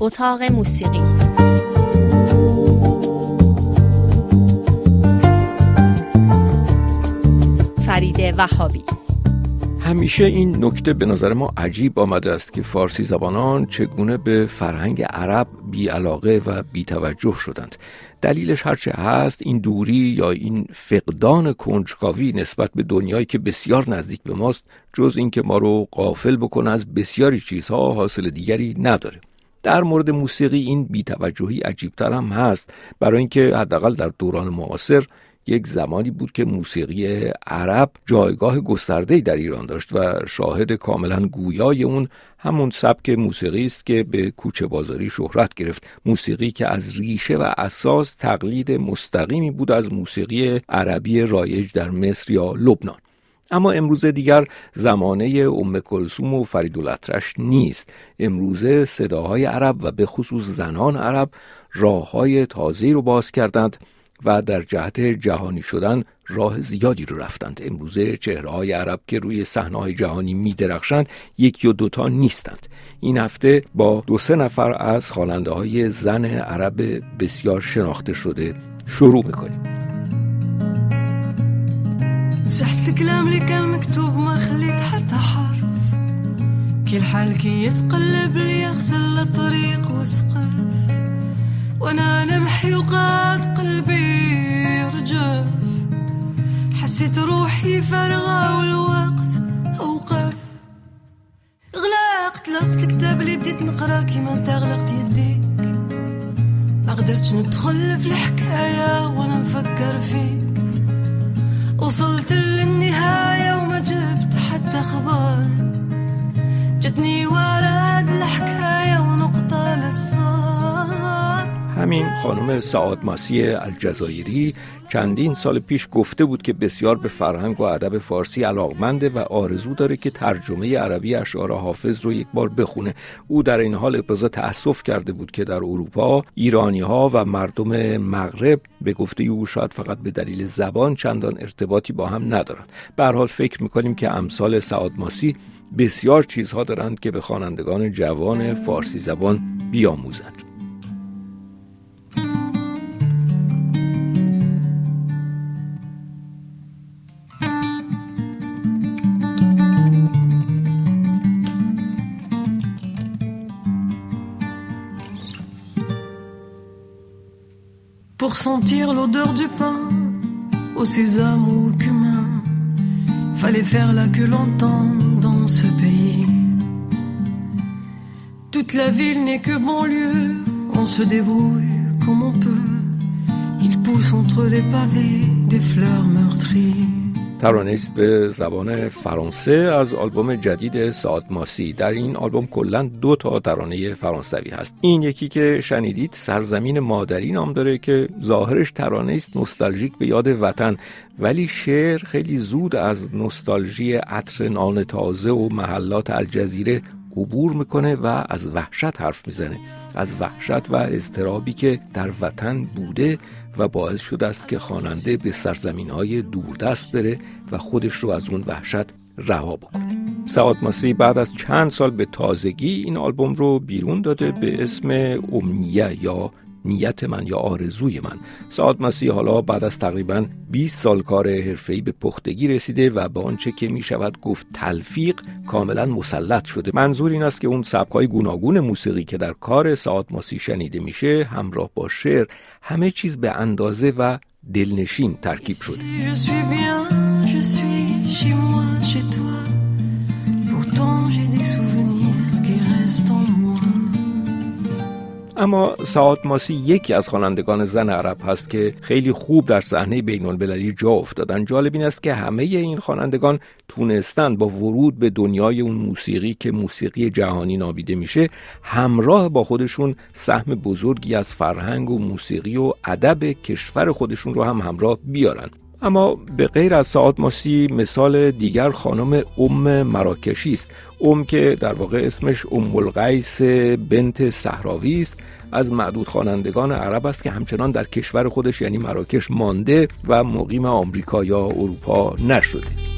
اتاق موسیقی. فرید وهابی. همیشه این نکته به نظر ما عجیب آمده است که فارسی زبانان چگونه به فرهنگ عرب بیعلاقه و بیتوجه شدند. دلیلش هرچه هست این دوری یا این فقدان کنجکاوی نسبت به دنیایی که بسیار نزدیک به ماست جز اینکه ما رو قافل بکنه از بسیاری چیزها حاصل دیگری نداره. در مورد موسیقی این بیتوجهی عجیبتر هم هست برای اینکه حداقل در دوران معاصر یک زمانی بود که موسیقی عرب جایگاه گسترده در ایران داشت و شاهد کاملا گویای اون همون سبک موسیقی است که به کوچه بازاری شهرت گرفت. موسیقی که از ریشه و اساس تقلید مستقیمی بود از موسیقی عربی رایج در مصر یا لبنان. اما امروز دیگر زمانه ام کلسوم و فریدالعطرش نیست. امروزه صداهای عرب و به خصوص زنان عرب راه های تازه رو باز کردند و در جهت جهانی شدن راه زیادی رو رفتند. امروزه چهره های عرب که روی صحنه جهانی می درخشند یک یا دوتا نیستند. این هفته با دو سه نفر از خواننده های زن عرب بسیار شناخته شده شروع می‌کنیم. الكلام اللي كان مكتوب ما خليت حتى حرف كل حال كي يتقلب لي يغسل الطريق وسقف وأنا نمحي وقاد قلبي رجف حسيت روحي فارغة والوقت أوقف. غلقت لقت الكتاب اللي بديت نقرأ. كيما انت غلقت يديك. ما قدرتش ندخل في الحكاية وأنا نفكر فيك. وصلت للنهاية وما جبت حتى خبر. جتني ورا الحكاية ونقطة للصار همین خانم سعاد ماسی الجزایری چندین سال پیش گفته بود که بسیار به فرهنگ و ادب فارسی علاقمنده و آرزو داره که ترجمه عربی اشعار حافظ رو یک بار بخونه. او در این حال ابراز تأسف کرده بود که در اروپا ایرانی ها و مردم مغرب به گفته او شاید فقط به دلیل زبان چندان ارتباطی با هم ندارند. به حال فکر می‌کنیم که امثال سعاد ماسی بسیار چیزها دارند که به خوانندگان جوان فارسی زبان بیاموزند. Pour sentir l'odeur du pain au sésame ou au cumin. Fallait faire la queue longtemps dans ce pays. Toute la ville n'est que bon lieu, on se débrouille comme on peut. Il pousse entre les pavés des fleurs meurtries. ترانه به زبان فرانسه از آلبوم جدید ساعت ماسی. در این آلبوم کلا دو تا ترانه فرانسوی هست. این یکی که شنیدید سرزمین مادری نام داره که ظاهرش ترانه است نوستالژیک به یاد وطن. ولی شعر خیلی زود از نوستالژی عطر نان تازه و محلات الجزیره عبور می‌کنه و از وحشت حرف می‌زنه. از وحشت و اضطرابی که در وطن بوده و باعث شده است که خواننده به سرزمین های دوردست بره و خودش رو از اون وحشت رها بکنه. سعاد ماسی بعد از چند سال به تازگی این آلبوم رو بیرون داده به اسم امنیه یا نیت من یا آرزوی من. سعاد مسیح حالا بعد از تقریبا 20 سال کار حرفه‌ای به پختگی رسیده و به آنچه که می شود گفت تلفیق کاملا مسلط شده. منظور این است که اون سبکای گوناگون موسیقی که در کار سعاد ماسی شنیده میشه همراه با شعر همه چیز به اندازه و دلنشین ترکیب شده. اما سعاد ماسی یکی از خوانندگان زن عرب هست که خیلی خوب در صحنه بین المللی جا افتادن. جالب این است که همه این خوانندگان تونستن با ورود به دنیای اون موسیقی که موسیقی جهانی نابیده میشه همراه با خودشون سهم بزرگی از فرهنگ و موسیقی و ادب کشور خودشون رو هم همراه بیارن. اما به غیر از سعاد ماسی مثال دیگر خانم ام مراکشی است. ام که در واقع اسمش ام القیس بنت صحراوی است. از معدود خوانندگان عرب است که همچنان در کشور خودش یعنی مراکش مانده و مقیم آمریکا یا اروپا نشده.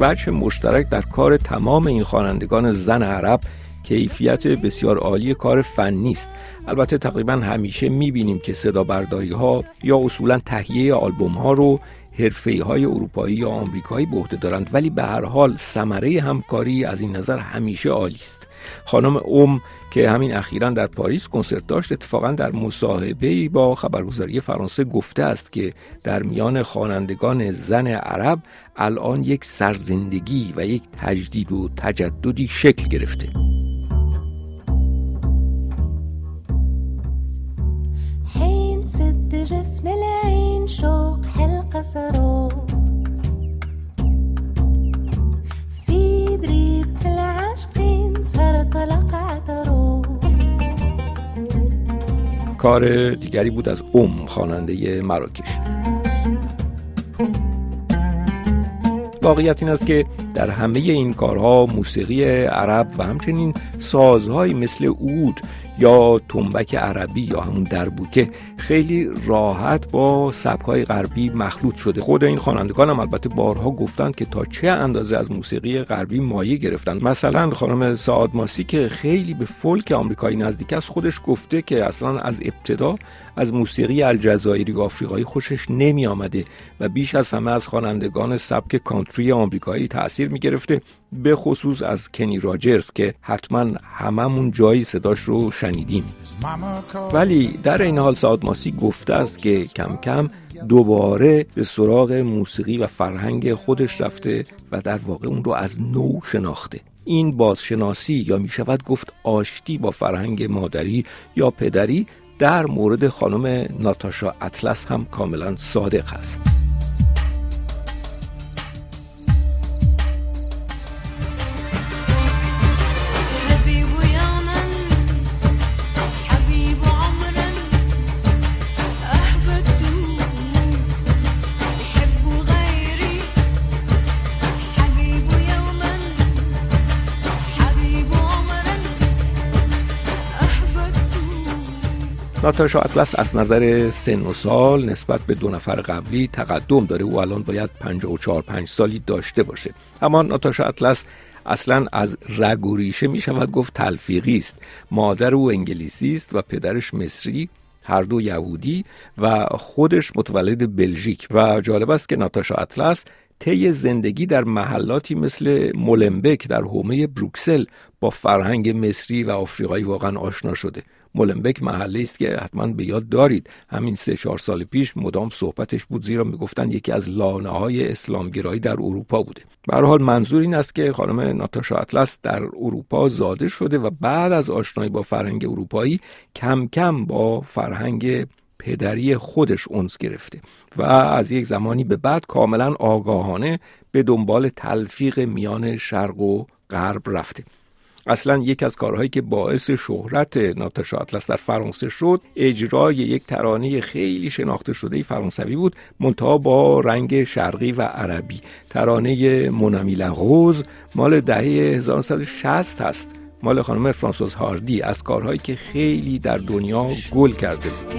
وجه مشترک در کار تمام این خوانندگان زن عرب کیفیت بسیار عالی کار فنی است. البته تقریبا همیشه می‌بینیم که صدا برداری ها یا اصولا تهیه آلبوم ها رو حرفه های اروپایی یا آمریکایی به عهده دارند ولی به هر حال ثمره همکاری از این نظر همیشه عالی است. خانم اوم که همین اخیرا در پاریس کنسرت داشت. اتفاقا در مصاحبه با خبرگزاری فرانسه گفته است که در میان خوانندگان زن عرب الان یک سرزندگی و یک تجدید و تجددی شکل گرفته. کار دیگری بود از ام خواننده مراکش. واقعیت این است که در همه این کارها موسیقی عرب و همچنین سازهایی مثل اود یا تنبک عربی یا همون دربوکه خیلی راحت با سبکای غربی مخلوط شده. خود این خوانندگان هم البته بارها گفتند که تا چه اندازه از موسیقی غربی مایه گرفتند مثلا خانم سعاد ماسی که خیلی به فولک آمریکایی نزدیک است خودش گفته که اصلا از ابتدا از موسیقی الجزایری و آفریقایی خوشش نمی آمده و بیش از همه از خوانندگان سبک کانتری آمریکایی تاثیر می گرفته به خصوص از کنی راجرز که حتما هممون جایی صداش رو شنیدیم. ولی در این حال سعاد ماسی گفته است که کم کم دوباره به سراغ موسیقی و فرهنگ خودش رفته و در واقع اون رو از نو شناخته. این بازشناسی یا می شود گفت آشتی با فرهنگ مادری یا پدری در مورد خانم ناتاشا اطلس هم کاملا صادق است. ناتاشا اطلس از نظر سن و سال نسبت به دو نفر قبلی تقدم داره. او الان باید 54 5 سالی داشته باشه. اما ناتاشا اطلس اصلا از رگ و ریشه می شود گفت تلفیقی است. مادر او انگلیسی است و پدرش مصری هر دو یهودی و خودش متولد بلژیک. و جالب است که ناتاشا اطلس طی زندگی در محلاتی مثل مولنبک در حومه بروکسل با فرهنگ مصری و آفریقایی واقعا آشنا شده. مولنبک محله است که حتما به یاد دارید. همین سه چهار سال پیش مدام صحبتش بود زیرا می‌گفتند یکی از لانه های اسلامگرایی در اروپا بوده. به حال منظور این است که خانم ناتاشا اطلس در اروپا زاده شده و بعد از آشنایی با فرهنگ اروپایی کم کم با فرهنگ پدری خودش اونس گرفته و از یک زمانی به بعد کاملا آگاهانه به دنبال تلفیق میان شرق و غرب رفته. اصلا یک از کارهایی که باعث شهرت ناتاشا اطلس در فرانسه شد اجرای یک ترانه خیلی شناخته شده فرانسوی بود منتها با رنگ شرقی و عربی. ترانه مونامی لغوز مال دهه 1960 هست مال خانم فرانسوز هاردی از کارهایی که خیلی در دنیا گل کرده بود.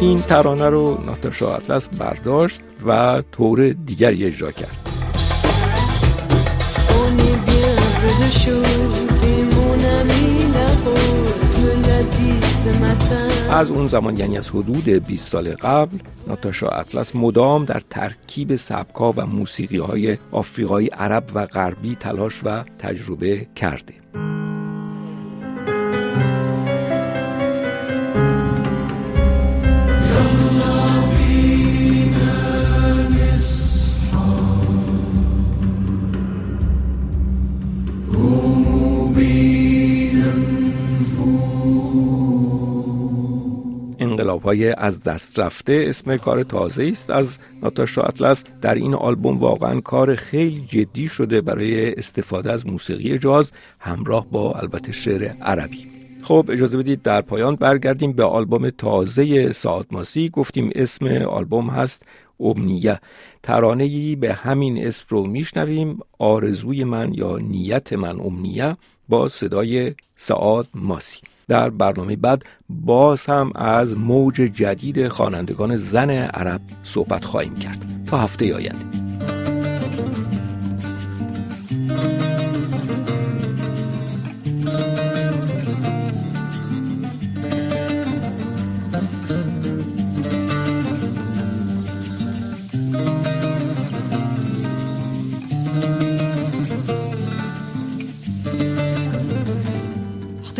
این ترانه رو ناتاشا اطلس برداشت و طور دیگری اجرا کرد. از اون زمان یعنی از حدود 20 سال قبل ناتاشا اطلس مدام در ترکیب سبکا و موسیقی های آفریقایی عرب و غربی تلاش و تجربه کرده. های از دست رفته اسم کار تازه است از ناتاشا اطلس. در این آلبوم واقعا کار خیلی جدی شده برای استفاده از موسیقی جاز همراه با البته شعر عربی. خب اجازه بدید در پایان برگردیم به آلبوم تازه ساعت ماسی. گفتیم اسم آلبوم هست امنیه ترانه به همین اسم رو میشنویم. آرزوی من یا نیت من امنیه با صدای سعاد ماسی. در برنامه بعد باز هم از موج جدید خوانندگان زن عرب صحبت خواهیم کرد. تا هفته آینده.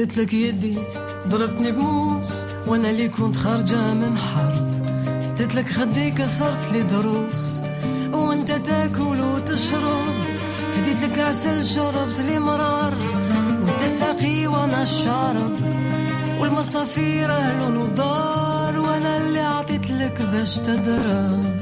حطيت لك يدي ضربتني بموس وأنا اللي كنت خارجة من حرب حطيت لك خدي كسرت لي ضروس وأنت تاكل وتشرب. هديت لك عسل شربت لي مرار وأنت ساقي وأنا الشارب. والمصافير أهل ودار وأنا اللي عطيت لك باش تضرب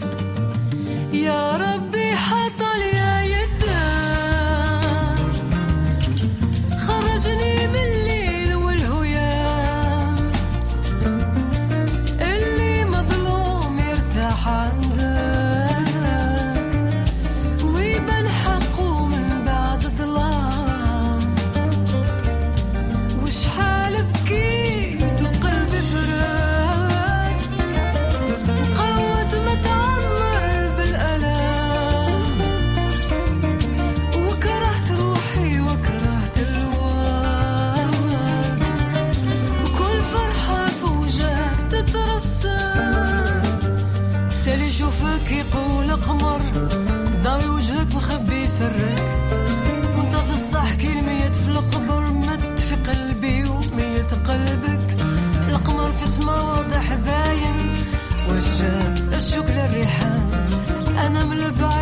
في سما واضح باين. والشام الشوك للريحان. أنا من البعيد.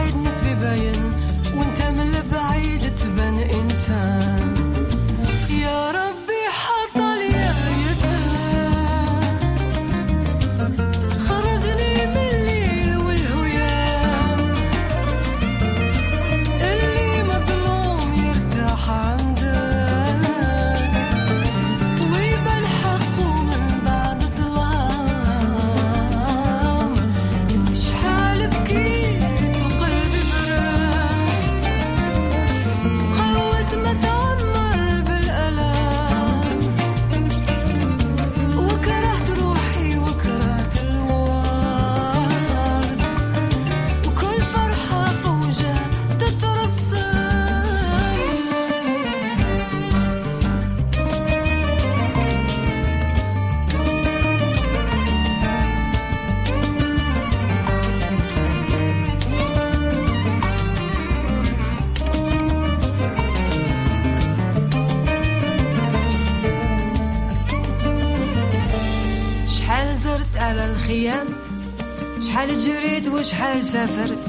وشحال سافرت؟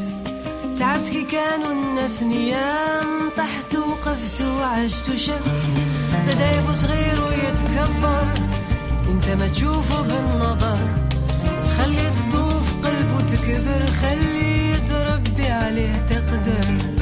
تعبت كي كانوا الناس نيام طحت وقفت وعشت وشفت. دايب صغير ويتكبر انت ما تشوفه بالنظر. خلي تطوف قلبه تكبر خلي تربي عليه تقدر.